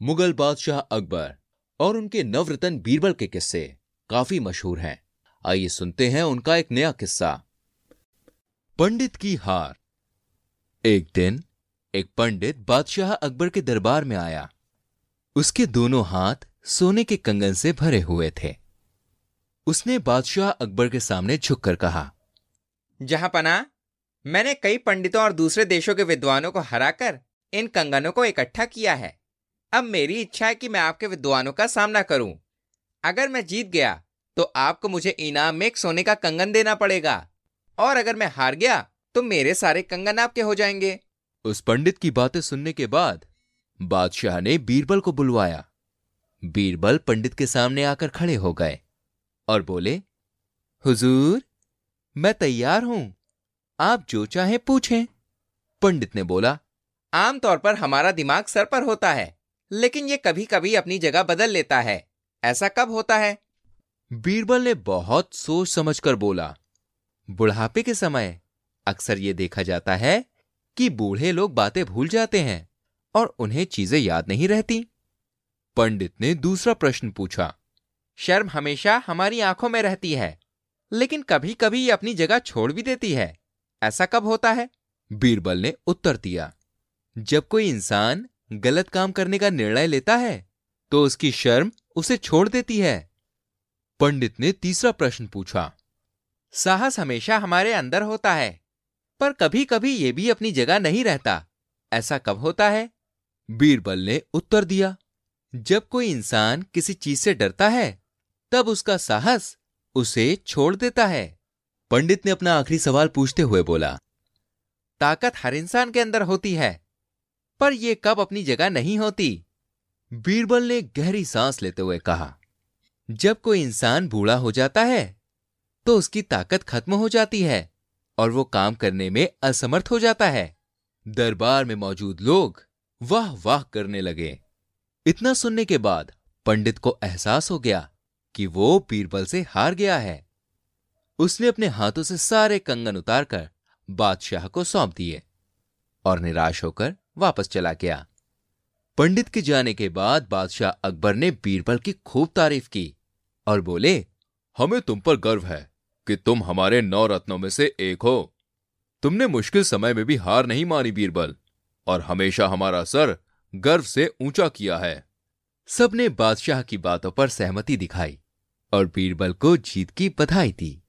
Mughal बादशाह अकबर और उनके नवरतन बीरबल के किस्से काफ़ी मशहूर हैं। आइए सुनते हैं उनका एक नया किस्सा। पंडित की हार। एक दिन एक पंडित बादशाह अकबर के दरबार में आया। उसके दोनों हाथ सोने के कंगन से भरे हुए थे। उसने बादशाह अकबर के सामने झुककर कहा, जहाँ पना, मैंने कई पंडितों और दूसरे देशों के विद्वानों को हराकर इन कंगनों को इकट्ठा किया है। अब मेरी इच्छा है कि मैं आपके विद्वानों का सामना करूँ। अगर मैं जीत गया तो आपको मुझे इनाम में एक सोने का कंगन देना पड़ेगा। और अगर मैं हार गया तो मेरे सारे कंगन आपके हो जाएँगे। उस पंडित की बातें सुनने के बाद बादशाह ने बीरबल को बुलवाया। बीरबल पंडित के सामने आकर खड़े हो गए और बोले, हुजूर, मैं तैयार हूँ। आप जो चाहे पूछें। पंडित ने बोला, आमतौर पर हमारा दिमाग सर पर होता है। लेकिन ये कभी कभी अपनी जगह बदल लेता है। ऐसा कब होता है? बीरबल ने बहुत सोच समझकर बोला बुढ़ापे के समय अक्सर ये देखा जाता है कि बूढ़े लोग बातें भूल जाते हैं और उन्हें चीज़ें याद नहीं रहती। पंडित ने दूसरा प्रश्न पूछा शर्म हमेशा हमारी आँखों में रहती है लेकिन कभी कभी ये अपनी जगह छोड़ भी देती है। ऐसा कब होता है? बीरबल ने उत्तर दिया जब कोई इंसान गलत काम करने का निर्णय लेता है तो उसकी शर्म उसे छोड़ देती है। पंडित ने तीसरा प्रश्न पूछा, साहस हमेशा हमारे अंदर होता है, पर कभी कभी ये भी अपनी जगह नहीं रहता, ऐसा कब होता है? बीरबल ने उत्तर दिया, जब कोई इंसान किसी चीज़ से डरता है, तब उसका साहस उसे छोड़ देता है। पंडित ने अपना आखिरी सवाल पूछते हुए बोला, ताकत हर इंसान के अंदर होती है पर यह कब अपनी जगह नहीं होती? बीरबल ने गहरी सांस लेते हुए कहा, जब कोई इंसान बूढ़ा हो जाता है तो उसकी ताकत खत्म हो जाती है और वो काम करने में असमर्थ हो जाता है। दरबार में मौजूद लोग वाह वाह करने लगे। इतना सुनने के बाद पंडित को एहसास हो गया कि वो बीरबल से हार गया है। उसने अपने हाथों से सारे कंगन उतारकर बादशाह को सौंप दिए और निराश होकर वापस चला गया। पंडित के जाने के बाद बादशाह अकबर ने बीरबल की खूब तारीफ़ की और बोले, हमें तुम पर गर्व है कि तुम हमारे नौ रत्नों में से एक हो। तुमने मुश्किल समय में भी हार नहीं मानी बीरबल और हमेशा हमारा सर गर्व से ऊँचा किया है। सबने बादशाह की बातों पर सहमति दिखाई और बीरबल को जीत की बधाई दी।